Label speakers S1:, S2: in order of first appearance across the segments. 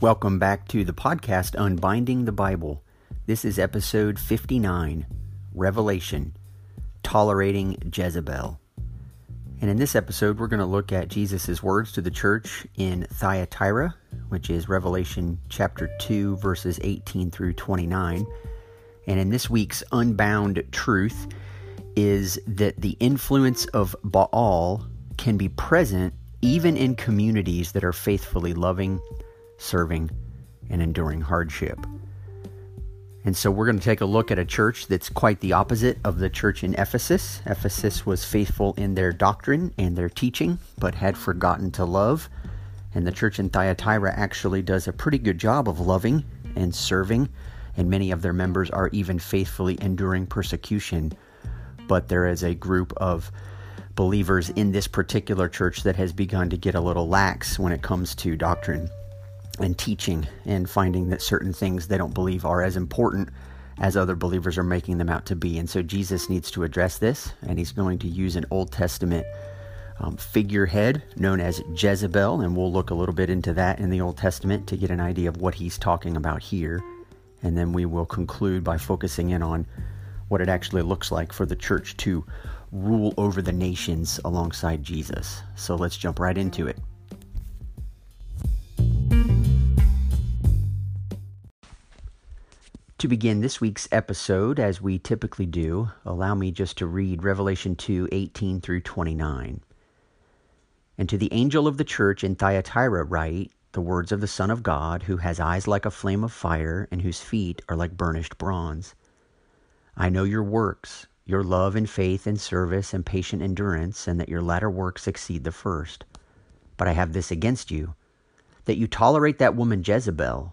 S1: Welcome back to the podcast Unbinding the Bible. This is episode 59 Revelation Tolerating Jezebel. And in this episode, we're going to look at Jesus' words to the church in Thyatira, which is Revelation chapter 2, verses 18 through 29. And in this week's Unbound Truth is that the influence of Baal can be present even in communities that are faithfully loving, serving, and enduring hardship. And so we're going to take a look at a church that's quite the opposite of the church in Ephesus. Ephesus was faithful in their doctrine and their teaching, but had forgotten to love. And the church in Thyatira actually does a pretty good job of loving and serving, and many of their members are even faithfully enduring persecution. But there is a group of believers in this particular church that has begun to get a little lax when it comes to doctrine and teaching and finding that certain things they don't believe are as important as other believers are making them out to be. And so Jesus needs to address this, and he's going to use an Old Testament um, figurehead known as Jezebel, and we'll look a little bit into that in the Old Testament to get an idea of what he's talking about here. And then we will conclude by focusing in on what it actually looks like for the church to rule over the nations alongside Jesus. So let's jump right into it. To begin this week's episode, as we typically do, allow me just to read Revelation 2 18 through 29. And to the angel of the church in Thyatira write the words of the Son of God, who has eyes like a flame of fire, and whose feet are like burnished bronze. I know your works your love and faith and service and patient endurance, and that your latter works exceed the first. But I have this against you that you tolerate that woman Jezebel,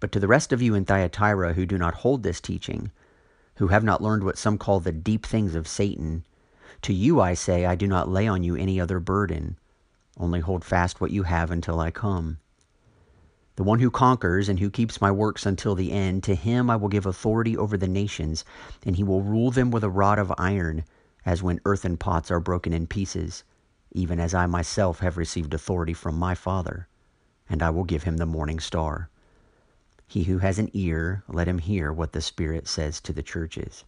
S1: But to the rest of you in Thyatira who do not hold this teaching, who have not learned what some call the deep things of Satan, to you I say, I do not lay on you any other burden. Only hold fast what you have until I come. The one who conquers and who keeps my works until the end, to him I will give authority over the nations, and he will rule them with a rod of iron, as when earthen pots are broken in pieces, even as I myself have received authority from my Father, and I will give him the morning star. He who has an ear, let him hear what the Spirit says to the churches.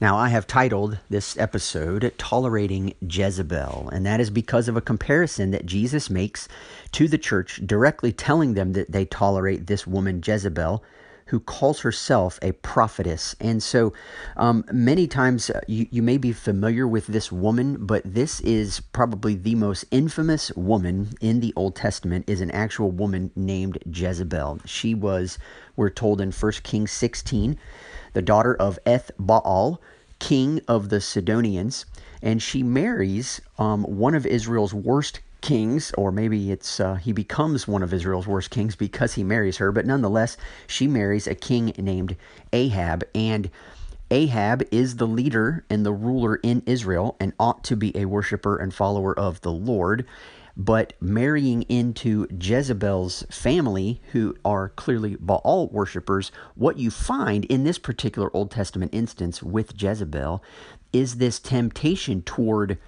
S1: Now, I have titled this episode Tolerating Jezebel, and that is because of a comparison that Jesus makes to the church, directly telling them that they tolerate this woman, Jezebel, who calls herself a prophetess. And so, um, many times uh, you, you may be familiar with this woman, but this is probably the most infamous woman in the Old Testament, is an actual woman named Jezebel. She was, we're told in 1 Kings 16, the daughter of Eth Baal, king of the Sidonians, and she marries um, one of Israel's worst kings, or maybe it's uh, he becomes one of Israel's worst kings because he marries her. But nonetheless, she marries a king named Ahab, and Ahab is the leader and the ruler in Israel and ought to be a worshiper and follower of the Lord but marrying into Jezebel's family, who are clearly Baal worshippers, what you find in this particular Old Testament instance with Jezebel is this temptation toward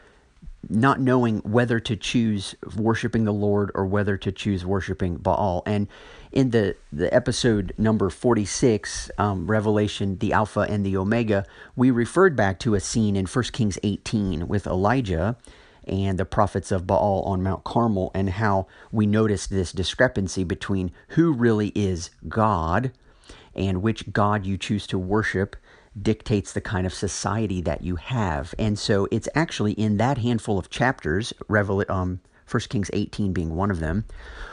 S1: not knowing whether to choose worshiping the Lord or whether to choose worshiping Baal. And in the, the episode number 46, um, Revelation, the Alpha and the Omega, we referred back to a scene in 1 Kings 18 with Elijah and the prophets of Baal on Mount Carmel, and how we noticed this discrepancy between who really is God and which God you choose to worship dictates the kind of society that you have. And so it's actually in that handful of chapters, Revel- um, 1 Kings 18 being one of them,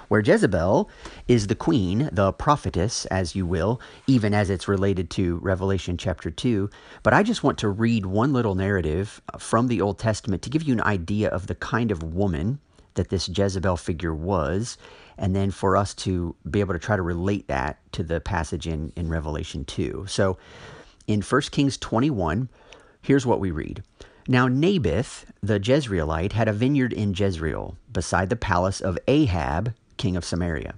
S1: where Jezebel is the queen, the prophetess, as you will, even as it's related to Revelation chapter 2. But I just want to read one little narrative from the Old Testament to give you an idea of the kind of woman that this Jezebel figure was, and then for us to be able to try to relate that to the passage in, in Revelation 2. So in 1 Kings 21, here's what we read. Now, Naboth, the Jezreelite, had a vineyard in Jezreel, beside the palace of Ahab, king of Samaria.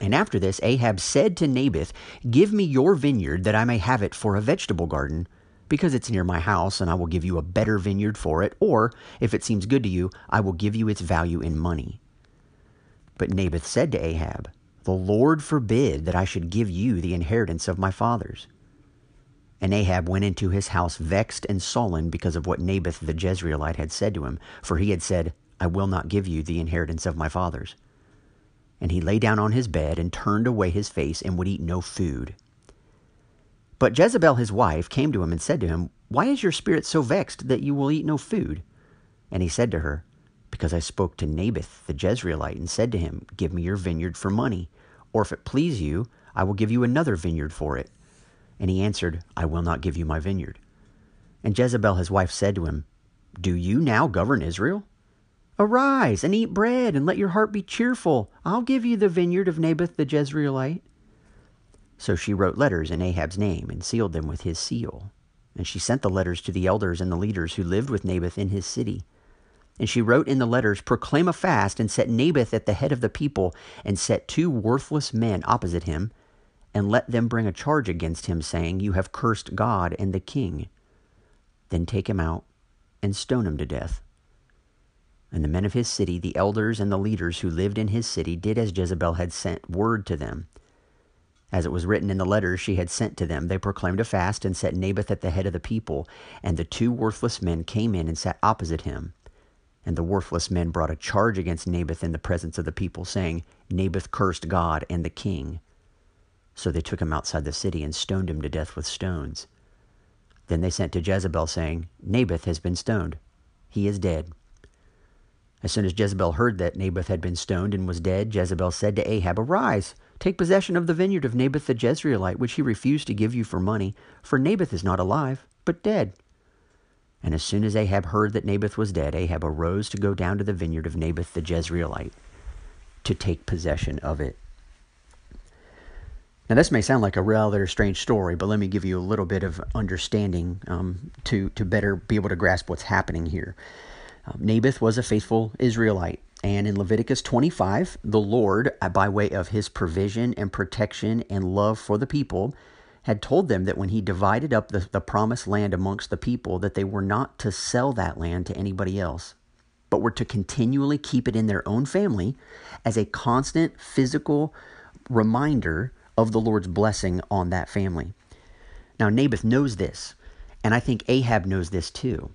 S1: And after this, Ahab said to Naboth, Give me your vineyard that I may have it for a vegetable garden, because it's near my house, and I will give you a better vineyard for it, or, if it seems good to you, I will give you its value in money. But Naboth said to Ahab, The Lord forbid that I should give you the inheritance of my fathers. And Ahab went into his house vexed and sullen because of what Naboth the Jezreelite had said to him, for he had said, I will not give you the inheritance of my fathers. And he lay down on his bed and turned away his face and would eat no food. But Jezebel his wife came to him and said to him, Why is your spirit so vexed that you will eat no food? And he said to her, Because I spoke to Naboth the Jezreelite and said to him, Give me your vineyard for money, or if it please you, I will give you another vineyard for it. And he answered, I will not give you my vineyard. And Jezebel his wife said to him, Do you now govern Israel? Arise and eat bread, and let your heart be cheerful. I'll give you the vineyard of Naboth the Jezreelite. So she wrote letters in Ahab's name and sealed them with his seal. And she sent the letters to the elders and the leaders who lived with Naboth in his city. And she wrote in the letters, Proclaim a fast, and set Naboth at the head of the people, and set two worthless men opposite him, and let them bring a charge against him, saying, You have cursed God and the king. Then take him out and stone him to death. And the men of his city, the elders and the leaders who lived in his city, did as Jezebel had sent word to them. As it was written in the letters she had sent to them, they proclaimed a fast and set Naboth at the head of the people. And the two worthless men came in and sat opposite him. And the worthless men brought a charge against Naboth in the presence of the people, saying, Naboth cursed God and the king. So they took him outside the city and stoned him to death with stones. Then they sent to Jezebel, saying, Naboth has been stoned. He is dead. As soon as Jezebel heard that Naboth had been stoned and was dead, Jezebel said to Ahab, Arise, take possession of the vineyard of Naboth the Jezreelite, which he refused to give you for money, for Naboth is not alive, but dead. And as soon as Ahab heard that Naboth was dead, Ahab arose to go down to the vineyard of Naboth the Jezreelite to take possession of it. Now, this may sound like a rather strange story, but let me give you a little bit of understanding um, to, to better be able to grasp what's happening here. Um, Naboth was a faithful Israelite. And in Leviticus 25, the Lord, uh, by way of his provision and protection and love for the people, had told them that when he divided up the, the promised land amongst the people, that they were not to sell that land to anybody else, but were to continually keep it in their own family as a constant physical reminder of the Lord's blessing on that family. Now, Naboth knows this, and I think Ahab knows this too.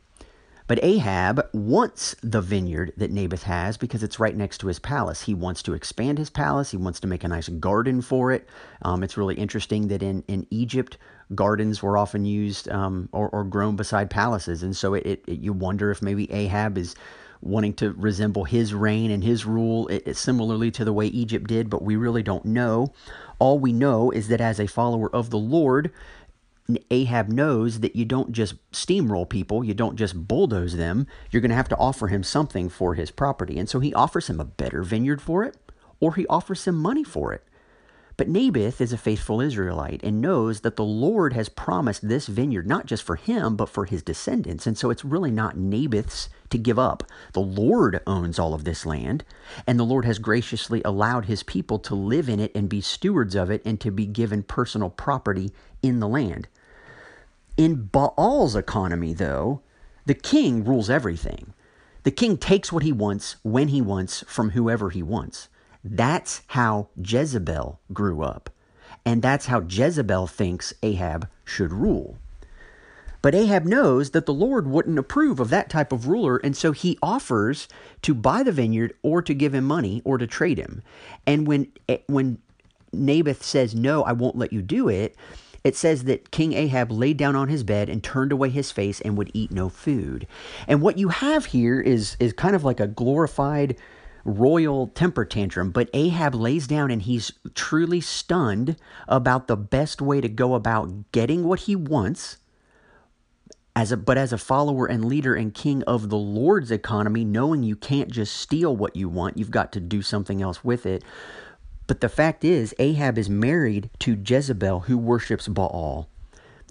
S1: But Ahab wants the vineyard that Naboth has because it's right next to his palace. He wants to expand his palace. He wants to make a nice garden for it. Um, it's really interesting that in, in Egypt, gardens were often used um, or, or, grown beside palaces. And so it, it, it, you wonder if maybe Ahab is wanting to resemble his reign and his rule it, similarly to the way Egypt did, but we really don't know. All we know is that as a follower of the Lord, Ahab knows that you don't just steamroll people, you don't just bulldoze them. You're going to have to offer him something for his property. And so he offers him a better vineyard for it, or he offers him money for it. But Naboth is a faithful Israelite and knows that the Lord has promised this vineyard not just for him, but for his descendants. And so it's really not Naboth's to give up. The Lord owns all of this land, and the Lord has graciously allowed his people to live in it and be stewards of it and to be given personal property in the land. In Baal's economy, though, the king rules everything. The king takes what he wants when he wants from whoever he wants. That's how Jezebel grew up. And that's how Jezebel thinks Ahab should rule. But Ahab knows that the Lord wouldn't approve of that type of ruler, and so he offers to buy the vineyard or to give him money or to trade him. And when eh, when Naboth says, "No, I won't let you do it," it says that King Ahab laid down on his bed and turned away his face and would eat no food. And what you have here is is kind of like a glorified royal temper tantrum, but Ahab lays down and he's truly stunned about the best way to go about getting what he wants as a but as a follower and leader and king of the Lord's economy, knowing you can't just steal what you want, you've got to do something else with it. But the fact is, Ahab is married to Jezebel, who worships Baal.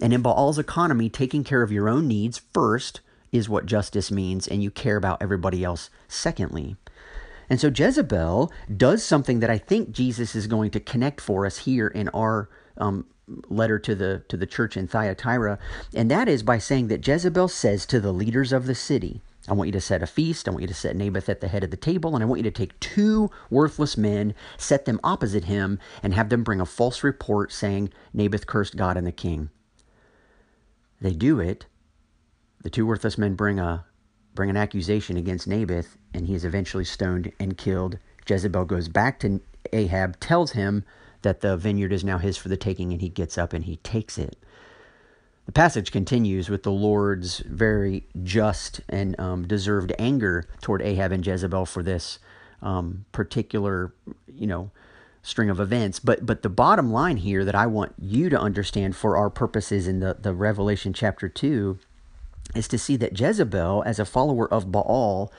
S1: And in Baal's economy, taking care of your own needs first is what justice means, and you care about everybody else secondly. And so Jezebel does something that I think Jesus is going to connect for us here in our um, letter to the to the church in Thyatira, and that is by saying that Jezebel says to the leaders of the city, I want you to set a feast. I want you to set Naboth at the head of the table, and I want you to take two worthless men, set them opposite him, and have them bring a false report saying Naboth cursed God and the king. They do it. The two worthless men bring a bring an accusation against Naboth, and he is eventually stoned and killed. Jezebel goes back to Ahab, tells him that the vineyard is now his for the taking, and he gets up and he takes it. The passage continues with the Lord's very just and um, deserved anger toward Ahab and Jezebel for this um, particular, you know, string of events. But but the bottom line here that I want you to understand for our purposes in the, the Revelation chapter two is to see that Jezebel, as a follower of Baal,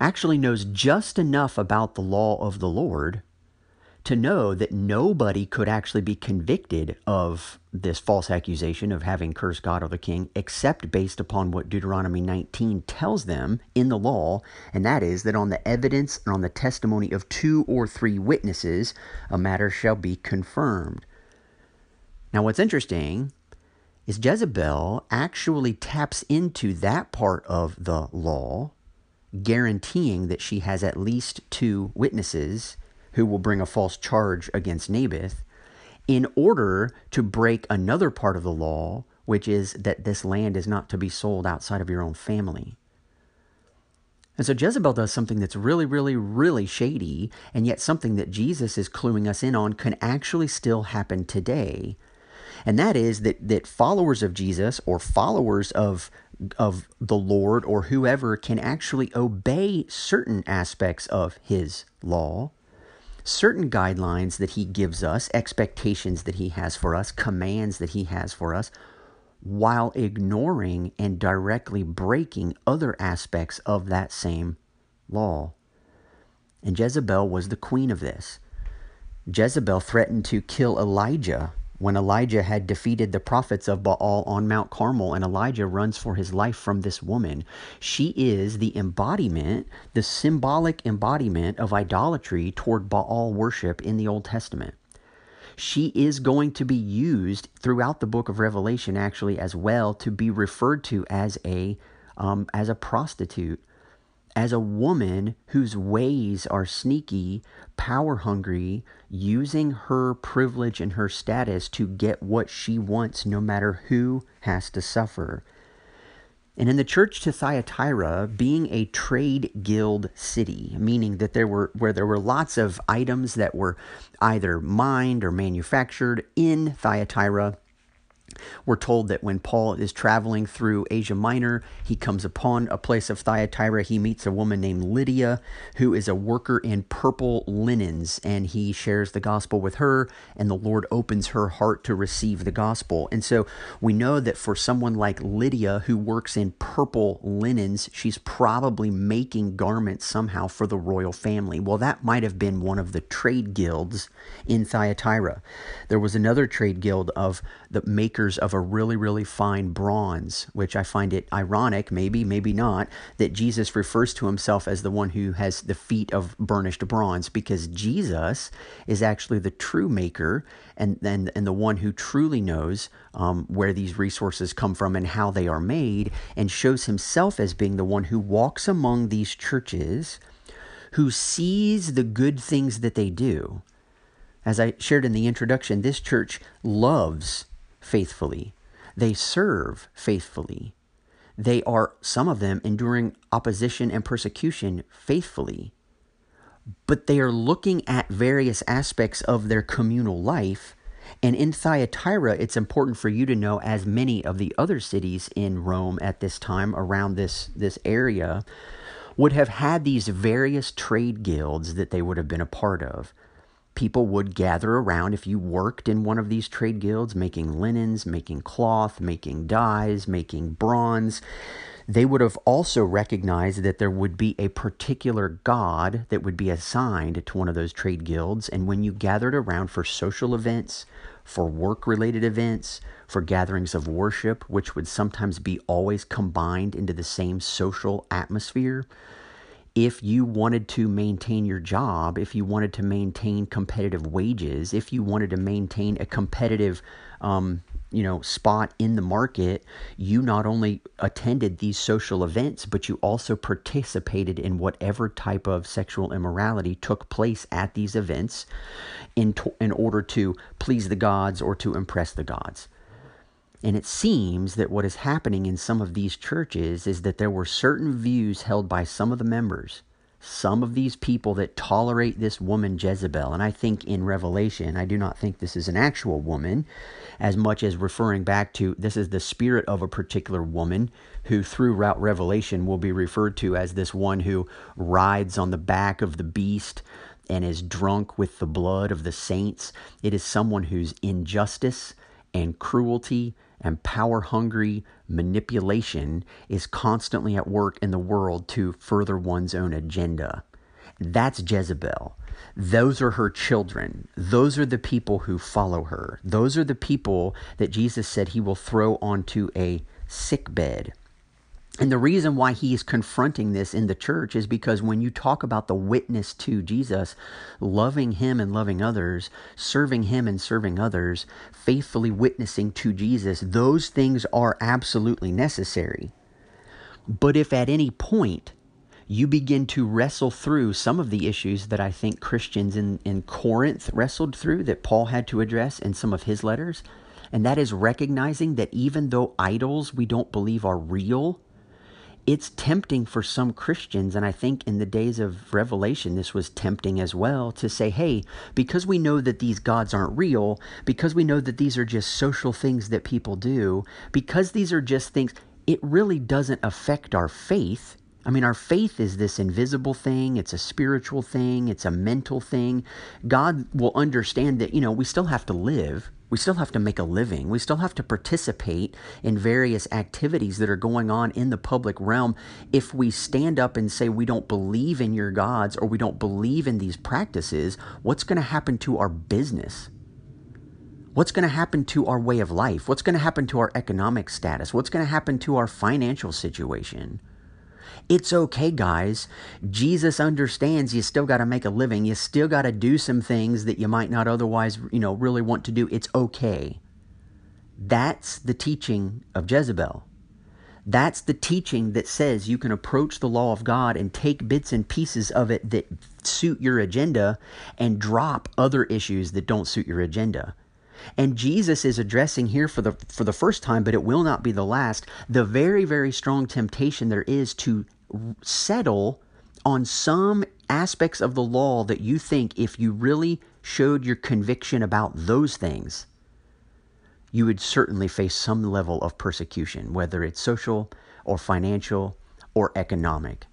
S1: actually knows just enough about the law of the Lord to know that nobody could actually be convicted of this false accusation of having cursed God or the king except based upon what Deuteronomy 19 tells them in the law, and that is that on the evidence and on the testimony of two or three witnesses, a matter shall be confirmed. Now, what's interesting is Jezebel actually taps into that part of the law, guaranteeing that she has at least two witnesses who will bring a false charge against Naboth in order to break another part of the law, which is that this land is not to be sold outside of your own family. And so Jezebel does something that's really, really, really shady, and yet something that Jesus is cluing us in on can actually still happen today. And that is that, that followers of Jesus or followers of, of the Lord or whoever can actually obey certain aspects of his law certain guidelines that He gives us, expectations that He has for us, commands that He has for us, while ignoring and directly breaking other aspects of that same law. And Jezebel was the queen of this. Jezebel threatened to kill Elijah when Elijah had defeated the prophets of Baal on Mount Carmel, and Elijah runs for his life from this woman. She is the embodiment, the symbolic embodiment of idolatry toward Baal worship in the Old Testament. She is going to be used throughout the book of Revelation, actually, as well, to be referred to as a um, as a prostitute as a woman whose ways are sneaky, power hungry, using her privilege and her status to get what she wants, no matter who has to suffer. And in the church to Thyatira, being a trade guild city, meaning that there were where there were lots of items that were either mined or manufactured in Thyatira, we're told that when Paul is traveling through Asia Minor, he comes upon a place of Thyatira. He meets a woman named Lydia, who is a worker in purple linens, and he shares the gospel with her, and the Lord opens her heart to receive the gospel. And so we know that for someone like Lydia, who works in purple linens, she's probably making garments somehow for the royal family. Well, that might have been one of the trade guilds in Thyatira. There was another trade guild of the makers makers of a really, really fine bronze, which I find it ironic, maybe, maybe not, that Jesus refers to himself as the one who has the feet of burnished bronze, because Jesus is actually the true maker and, and, and the one who truly knows um, where these resources come from and how they are made, and shows himself as being the one who walks among these churches, who sees the good things that they do. As I shared in the introduction, this church loves faithfully. They serve faithfully. They are, some of them, enduring opposition and persecution faithfully. But they are looking at various aspects of their communal life. And in Thyatira, it's important for you to know, as many of the other cities in Rome at this time around this, this area would have had these various trade guilds that they would have been a part of. People would gather around if you worked in one of these trade guilds making linens, making cloth, making dyes, making bronze. They would have also recognized that there would be a particular god that would be assigned to one of those trade guilds. And when you gathered around for social events, for work related events, for gatherings of worship, which would sometimes be always combined into the same social atmosphere, if you wanted to maintain your job, if you wanted to maintain competitive wages, if you wanted to maintain a competitive, um, you know, spot in the market, you not only attended these social events, but you also participated in whatever type of sexual immorality took place at these events in, to- in order to please the gods or to impress the gods. And it seems that what is happening in some of these churches is that there were certain views held by some of the members, some of these people that tolerate this woman Jezebel. And I think in Revelation, I do not think this is an actual woman, as much as referring back to this is the spirit of a particular woman who, throughout Revelation, will be referred to as this one who rides on the back of the beast and is drunk with the blood of the saints. It is someone whose injustice and cruelty and power hungry manipulation is constantly at work in the world to further one's own agenda. That's Jezebel. Those are her children. Those are the people who follow her. Those are the people that Jesus said he will throw onto a sick bed and the reason why he is confronting this in the church is because when you talk about the witness to Jesus, loving him and loving others, serving him and serving others, faithfully witnessing to Jesus, those things are absolutely necessary. But if at any point you begin to wrestle through some of the issues that I think Christians in, in Corinth wrestled through, that Paul had to address in some of his letters, and that is recognizing that even though idols we don't believe are real, it's tempting for some Christians, and I think in the days of Revelation, this was tempting as well to say, hey, because we know that these gods aren't real, because we know that these are just social things that people do, because these are just things, it really doesn't affect our faith. I mean, our faith is this invisible thing, it's a spiritual thing, it's a mental thing. God will understand that, you know, we still have to live. We still have to make a living. We still have to participate in various activities that are going on in the public realm. If we stand up and say we don't believe in your gods or we don't believe in these practices, what's going to happen to our business? What's going to happen to our way of life? What's going to happen to our economic status? What's going to happen to our financial situation? It's okay, guys. Jesus understands you still got to make a living. You still got to do some things that you might not otherwise, you know, really want to do. It's okay. That's the teaching of Jezebel. That's the teaching that says you can approach the law of God and take bits and pieces of it that suit your agenda and drop other issues that don't suit your agenda. And Jesus is addressing here for the for the first time, but it will not be the last, the very very strong temptation there is to settle on some aspects of the law that you think if you really showed your conviction about those things, you would certainly face some level of persecution, whether it's social or financial or economic.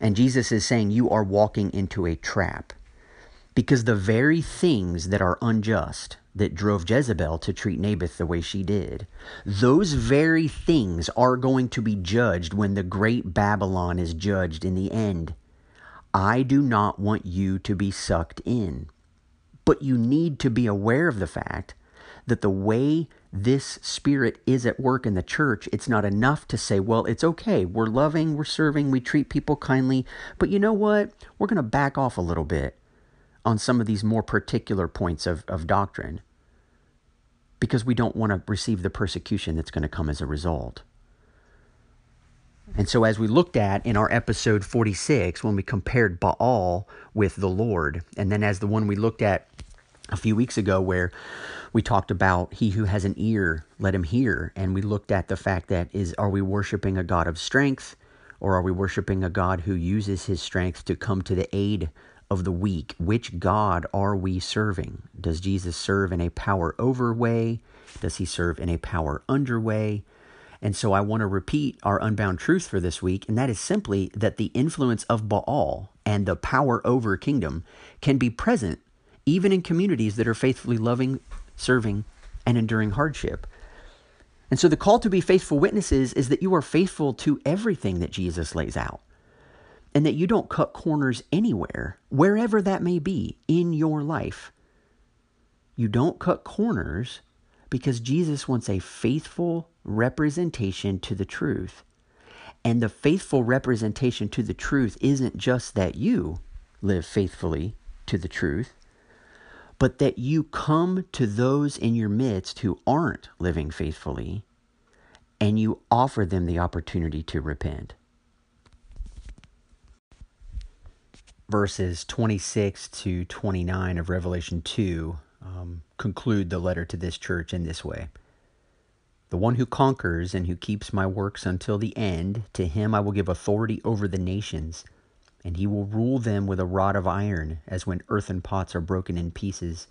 S1: And Jesus is saying you are walking into a trap because the very things that are unjust, that drove Jezebel to treat Naboth the way she did. Those very things are going to be judged when the great Babylon is judged in the end. I do not want you to be sucked in. But you need to be aware of the fact that the way this spirit is at work in the church, it's not enough to say, well, it's okay. We're loving, we're serving, we treat people kindly. But you know what? We're going to back off a little bit on some of these more particular points of, of doctrine because we don't want to receive the persecution that's going to come as a result. And so, as we looked at in our episode 46, when we compared Baal with the Lord, and then as the one we looked at a few weeks ago, where we talked about he who has an ear, let him hear, and we looked at the fact that is, are we worshiping a God of strength, or are we worshiping a God who uses his strength to come to the aid of the weak. Which God are we serving? Does Jesus serve in a power over way? Does he serve in a power under way? And so I want to repeat our unbound truth for this week, and that is simply that the influence of Baal and the power over kingdom can be present even in communities that are faithfully loving, serving, and enduring hardship. And so the call to be faithful witnesses is that you are faithful to everything that Jesus lays out and that you don't cut corners anywhere, wherever that may be in your life. You don't cut corners because Jesus wants a faithful representation to the truth. And the faithful representation to the truth isn't just that you live faithfully to the truth, but that you come to those in your midst who aren't living faithfully and you offer them the opportunity to repent. Verses 26 to 29 of Revelation 2 um, conclude the letter to this church in this way. The one who conquers and who keeps my works until the end, to him I will give authority over the nations, and he will rule them with a rod of iron, as when earthen pots are broken in pieces,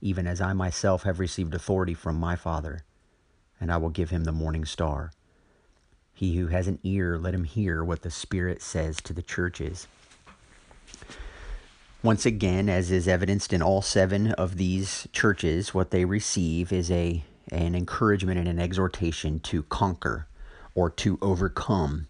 S1: even as I myself have received authority from my Father, and I will give him the morning star. He who has an ear, let him hear what the Spirit says to the churches. Once again, as is evidenced in all seven of these churches, what they receive is a an encouragement and an exhortation to conquer or to overcome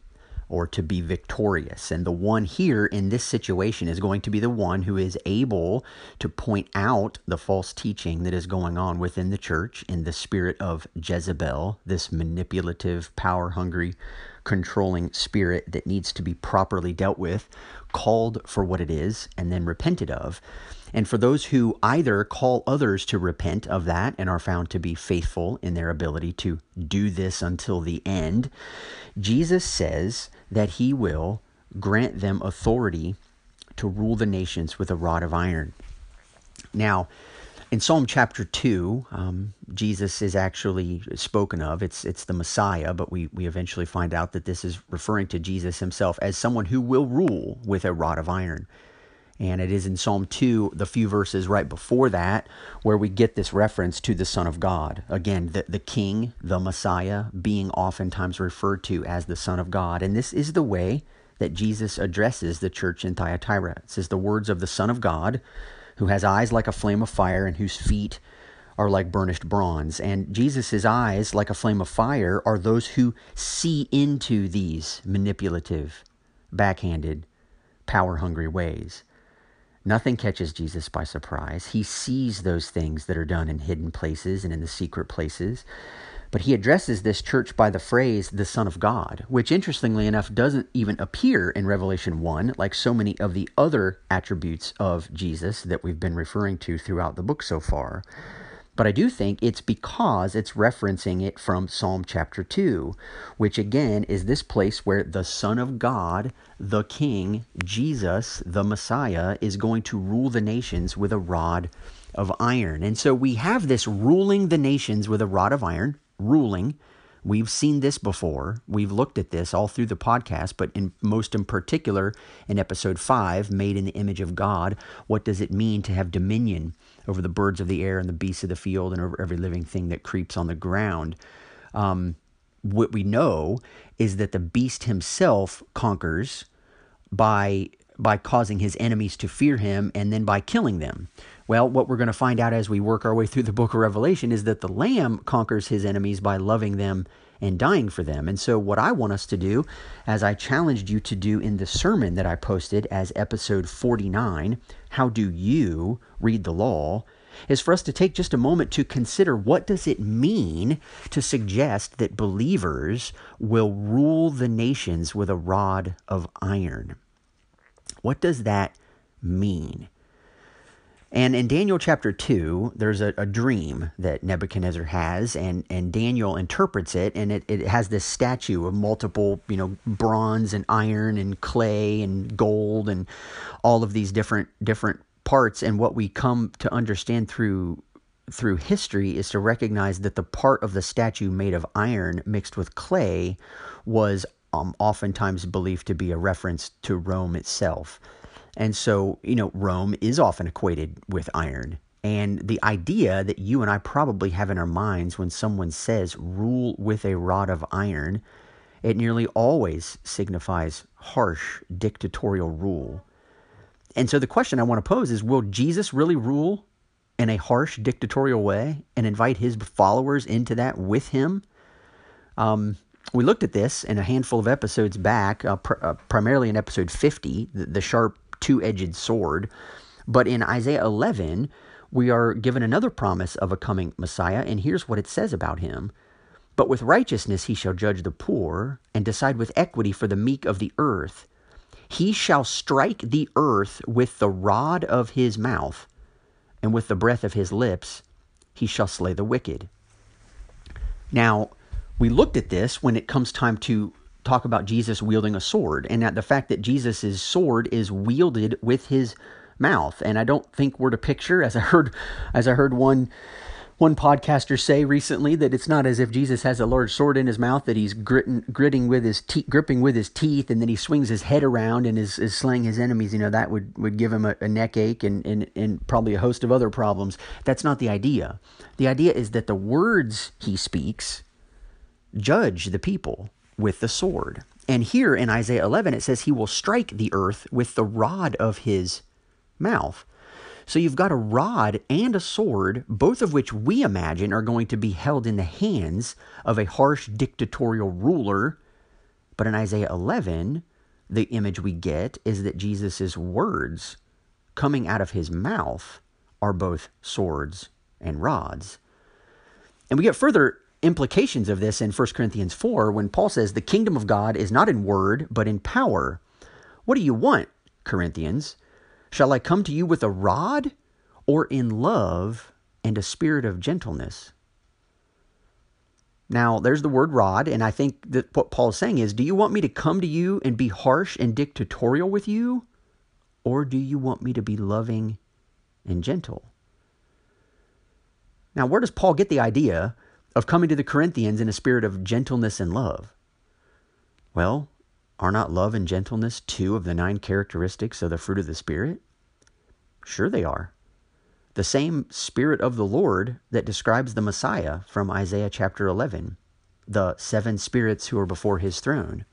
S1: or to be victorious. And the one here in this situation is going to be the one who is able to point out the false teaching that is going on within the church in the spirit of Jezebel, this manipulative, power hungry, controlling spirit that needs to be properly dealt with, called for what it is, and then repented of. And for those who either call others to repent of that and are found to be faithful in their ability to do this until the end, Jesus says that he will grant them authority to rule the nations with a rod of iron. Now, in Psalm chapter 2, um, Jesus is actually spoken of. It's, it's the Messiah, but we, we eventually find out that this is referring to Jesus himself as someone who will rule with a rod of iron. And it is in Psalm 2, the few verses right before that, where we get this reference to the Son of God. Again, the, the King, the Messiah, being oftentimes referred to as the Son of God. And this is the way that Jesus addresses the church in Thyatira. It says, The words of the Son of God, who has eyes like a flame of fire and whose feet are like burnished bronze. And Jesus' eyes, like a flame of fire, are those who see into these manipulative, backhanded, power hungry ways. Nothing catches Jesus by surprise. He sees those things that are done in hidden places and in the secret places. But he addresses this church by the phrase, the Son of God, which interestingly enough doesn't even appear in Revelation 1, like so many of the other attributes of Jesus that we've been referring to throughout the book so far. But I do think it's because it's referencing it from Psalm chapter 2, which again is this place where the Son of God, the King, Jesus, the Messiah, is going to rule the nations with a rod of iron. And so we have this ruling the nations with a rod of iron, ruling. We've seen this before. We've looked at this all through the podcast, but in most in particular in episode 5, made in the image of God, what does it mean to have dominion over the birds of the air and the beasts of the field and over every living thing that creeps on the ground? Um, what we know is that the beast himself conquers by by causing his enemies to fear him and then by killing them. Well, what we're going to find out as we work our way through the book of Revelation is that the Lamb conquers his enemies by loving them and dying for them. And so, what I want us to do, as I challenged you to do in the sermon that I posted as episode 49, How Do You Read the Law? is for us to take just a moment to consider what does it mean to suggest that believers will rule the nations with a rod of iron. What does that mean? And in Daniel chapter 2, there's a, a, dream that Nebuchadnezzar has, and, and Daniel interprets it, and it, it has this statue of multiple, you know, bronze and iron and clay and gold and all of these different different parts. And what we come to understand through through history is to recognize that the part of the statue made of iron mixed with clay was um, oftentimes believed to be a reference to Rome itself. And so, you know, Rome is often equated with iron. And the idea that you and I probably have in our minds when someone says rule with a rod of iron, it nearly always signifies harsh dictatorial rule. And so the question I want to pose is Will Jesus really rule in a harsh dictatorial way and invite his followers into that with him? Um, we looked at this in a handful of episodes back, uh, pr- uh, primarily in episode 50, the, the sharp two edged sword. But in Isaiah 11, we are given another promise of a coming Messiah, and here's what it says about him. But with righteousness he shall judge the poor, and decide with equity for the meek of the earth. He shall strike the earth with the rod of his mouth, and with the breath of his lips he shall slay the wicked. Now, we looked at this when it comes time to talk about Jesus wielding a sword, and that the fact that Jesus' sword is wielded with his mouth. And I don't think we're to picture, as I heard, as I heard one one podcaster say recently that it's not as if Jesus has a large sword in his mouth that he's gritting, gritting with his te- gripping with his teeth, and then he swings his head around and is, is slaying his enemies. You know that would, would give him a, a neck ache and, and and probably a host of other problems. That's not the idea. The idea is that the words he speaks judge the people with the sword. And here in Isaiah 11 it says he will strike the earth with the rod of his mouth. So you've got a rod and a sword, both of which we imagine are going to be held in the hands of a harsh dictatorial ruler. But in Isaiah 11, the image we get is that Jesus' words coming out of his mouth are both swords and rods. And we get further implications of this in 1 Corinthians 4 when Paul says, The kingdom of God is not in word, but in power. What do you want, Corinthians? Shall I come to you with a rod or in love and a spirit of gentleness? Now, there's the word rod, and I think that what Paul is saying is do you want me to come to you and be harsh and dictatorial with you? Or do you want me to be loving and gentle? Now, where does Paul get the idea of coming to the Corinthians in a spirit of gentleness and love? Well, are not love and gentleness two of the nine characteristics of the fruit of the Spirit? Sure, they are. The same Spirit of the Lord that describes the Messiah from Isaiah chapter 11, the seven spirits who are before his throne.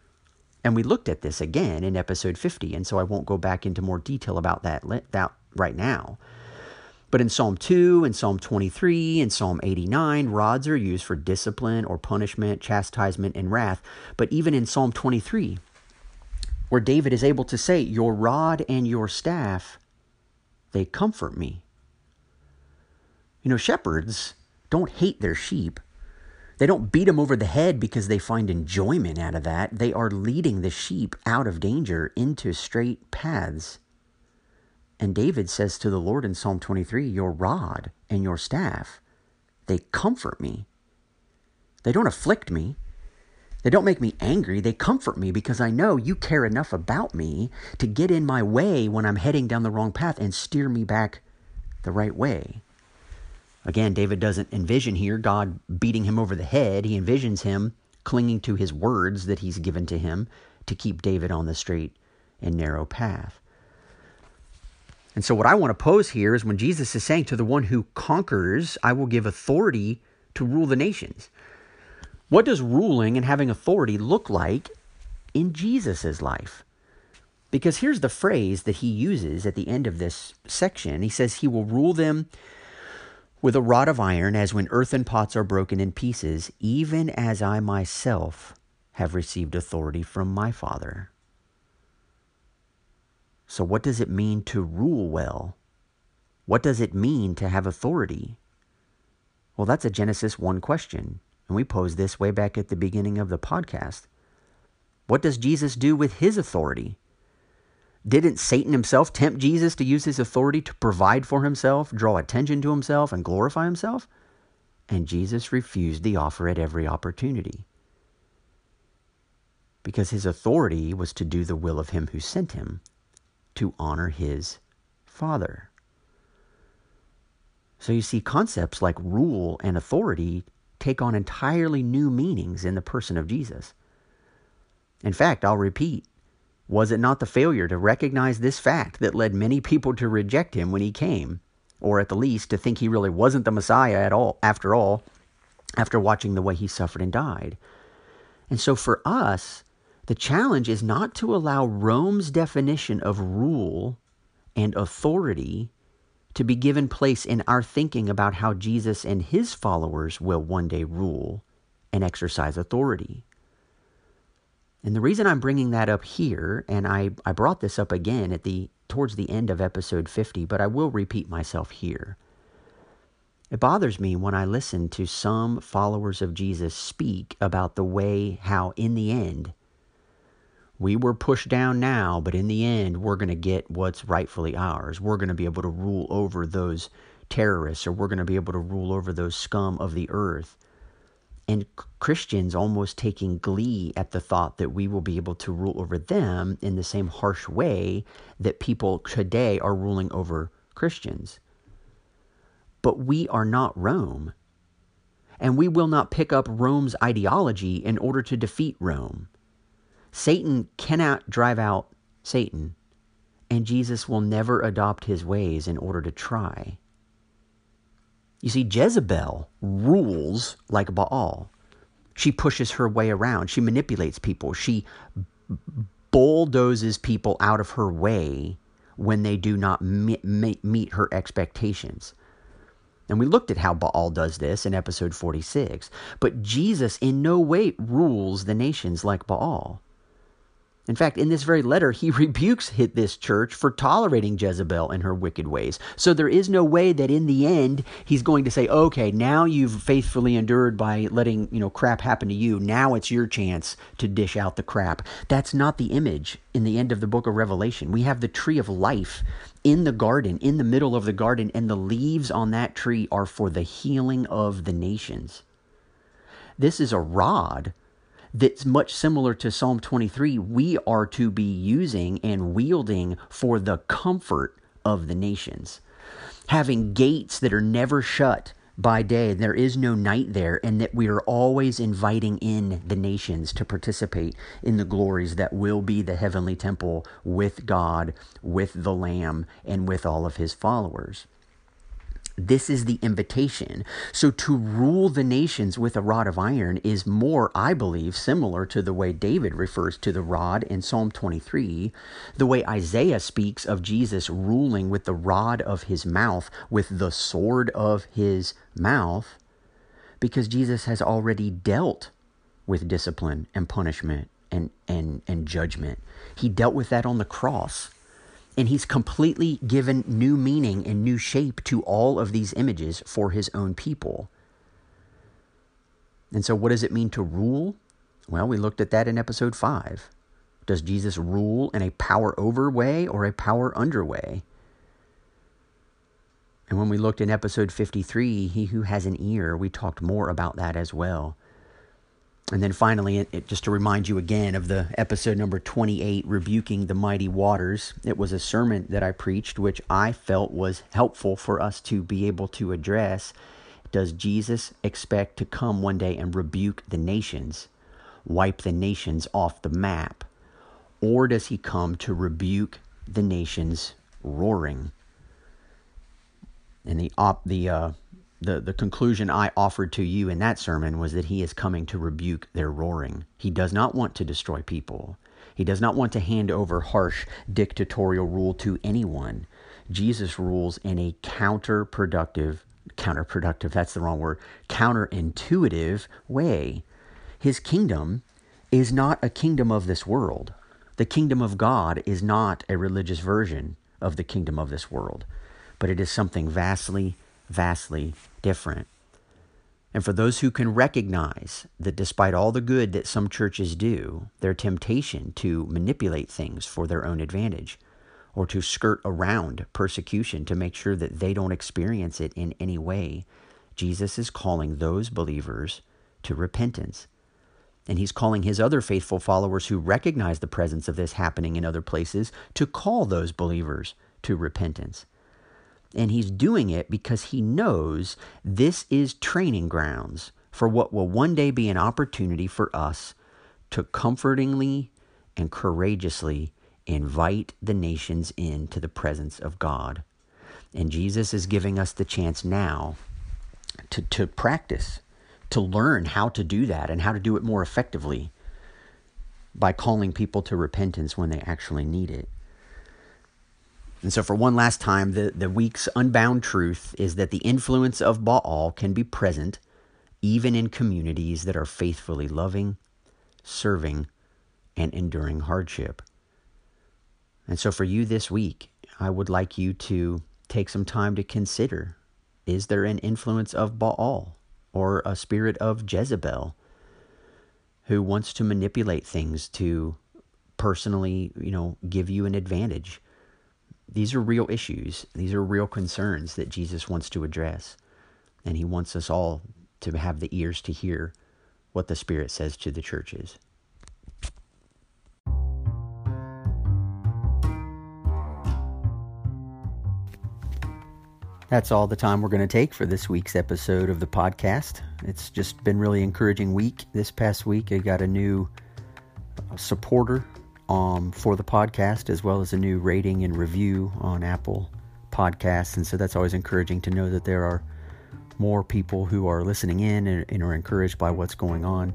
S1: And we looked at this again in episode 50, and so I won't go back into more detail about that, that right now. But in Psalm 2, in Psalm 23, in Psalm 89, rods are used for discipline or punishment, chastisement, and wrath. But even in Psalm 23, where David is able to say, Your rod and your staff, they comfort me. You know, shepherds don't hate their sheep. They don't beat them over the head because they find enjoyment out of that. They are leading the sheep out of danger into straight paths. And David says to the Lord in Psalm 23, Your rod and your staff, they comfort me. They don't afflict me. They don't make me angry. They comfort me because I know you care enough about me to get in my way when I'm heading down the wrong path and steer me back the right way. Again, David doesn't envision here God beating him over the head. He envisions him clinging to his words that he's given to him to keep David on the straight and narrow path. And so, what I want to pose here is when Jesus is saying to the one who conquers, I will give authority to rule the nations. What does ruling and having authority look like in Jesus' life? Because here's the phrase that he uses at the end of this section. He says, He will rule them with a rod of iron, as when earthen pots are broken in pieces, even as I myself have received authority from my Father. So, what does it mean to rule well? What does it mean to have authority? Well, that's a Genesis 1 question. And we posed this way back at the beginning of the podcast. What does Jesus do with his authority? Didn't Satan himself tempt Jesus to use his authority to provide for himself, draw attention to himself, and glorify himself? And Jesus refused the offer at every opportunity. Because his authority was to do the will of him who sent him, to honor his Father. So you see, concepts like rule and authority take on entirely new meanings in the person of Jesus. In fact, I'll repeat was it not the failure to recognize this fact that led many people to reject him when he came, or at the least to think he really wasn't the Messiah at all, after all, after watching the way he suffered and died? And so for us, the challenge is not to allow Rome's definition of rule and authority to be given place in our thinking about how Jesus and his followers will one day rule and exercise authority. And the reason I'm bringing that up here, and I, I brought this up again at the towards the end of episode 50, but I will repeat myself here. It bothers me when I listen to some followers of Jesus speak about the way how in the end we were pushed down now, but in the end, we're going to get what's rightfully ours. We're going to be able to rule over those terrorists, or we're going to be able to rule over those scum of the earth. And Christians almost taking glee at the thought that we will be able to rule over them in the same harsh way that people today are ruling over Christians. But we are not Rome. And we will not pick up Rome's ideology in order to defeat Rome. Satan cannot drive out Satan, and Jesus will never adopt his ways in order to try. You see, Jezebel rules like Baal. She pushes her way around. She manipulates people. She bulldozes people out of her way when they do not meet her expectations. And we looked at how Baal does this in episode 46. But Jesus in no way rules the nations like Baal. In fact, in this very letter, he rebukes this church for tolerating Jezebel and her wicked ways. So there is no way that in the end he's going to say, "Okay, now you've faithfully endured by letting, you know, crap happen to you. Now it's your chance to dish out the crap." That's not the image in the end of the book of Revelation. We have the tree of life in the garden, in the middle of the garden, and the leaves on that tree are for the healing of the nations. This is a rod that's much similar to Psalm 23, we are to be using and wielding for the comfort of the nations. Having gates that are never shut by day, there is no night there, and that we are always inviting in the nations to participate in the glories that will be the heavenly temple with God, with the Lamb, and with all of his followers. This is the invitation. So to rule the nations with a rod of iron is more, I believe, similar to the way David refers to the rod in Psalm 23, the way Isaiah speaks of Jesus ruling with the rod of his mouth, with the sword of his mouth, because Jesus has already dealt with discipline and punishment and, and, and judgment. He dealt with that on the cross. And he's completely given new meaning and new shape to all of these images for his own people. And so, what does it mean to rule? Well, we looked at that in episode 5. Does Jesus rule in a power over way or a power under way? And when we looked in episode 53, He who has an ear, we talked more about that as well. And then finally, it, it, just to remind you again of the episode number 28, Rebuking the Mighty Waters. It was a sermon that I preached, which I felt was helpful for us to be able to address. Does Jesus expect to come one day and rebuke the nations, wipe the nations off the map? Or does he come to rebuke the nations roaring? And the, op, the, uh, the, the conclusion I offered to you in that sermon was that he is coming to rebuke their roaring. He does not want to destroy people. He does not want to hand over harsh dictatorial rule to anyone. Jesus rules in a counterproductive, counterproductive, that's the wrong word, counterintuitive way. His kingdom is not a kingdom of this world. The kingdom of God is not a religious version of the kingdom of this world, but it is something vastly vastly different. And for those who can recognize that despite all the good that some churches do, their temptation to manipulate things for their own advantage or to skirt around persecution to make sure that they don't experience it in any way, Jesus is calling those believers to repentance. And he's calling his other faithful followers who recognize the presence of this happening in other places to call those believers to repentance. And he's doing it because he knows this is training grounds for what will one day be an opportunity for us to comfortingly and courageously invite the nations into the presence of God. And Jesus is giving us the chance now to, to practice, to learn how to do that and how to do it more effectively by calling people to repentance when they actually need it. And so, for one last time, the, the week's unbound truth is that the influence of Baal can be present even in communities that are faithfully loving, serving, and enduring hardship. And so, for you this week, I would like you to take some time to consider is there an influence of Baal or a spirit of Jezebel who wants to manipulate things to personally, you know, give you an advantage? These are real issues. These are real concerns that Jesus wants to address. And he wants us all to have the ears to hear what the Spirit says to the churches. That's all the time we're going to take for this week's episode of the podcast. It's just been really encouraging week. This past week, I got a new supporter um, for the podcast, as well as a new rating and review on Apple Podcasts. And so that's always encouraging to know that there are more people who are listening in and, and are encouraged by what's going on.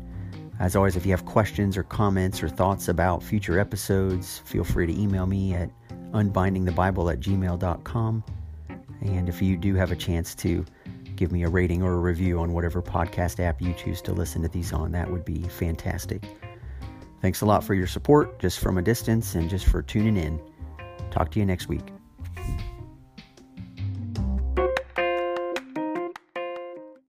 S1: As always, if you have questions or comments or thoughts about future episodes, feel free to email me at unbindingthebible at gmail.com. And if you do have a chance to give me a rating or a review on whatever podcast app you choose to listen to these on, that would be fantastic. Thanks a lot for your support, just from a distance, and just for tuning in. Talk to you next week.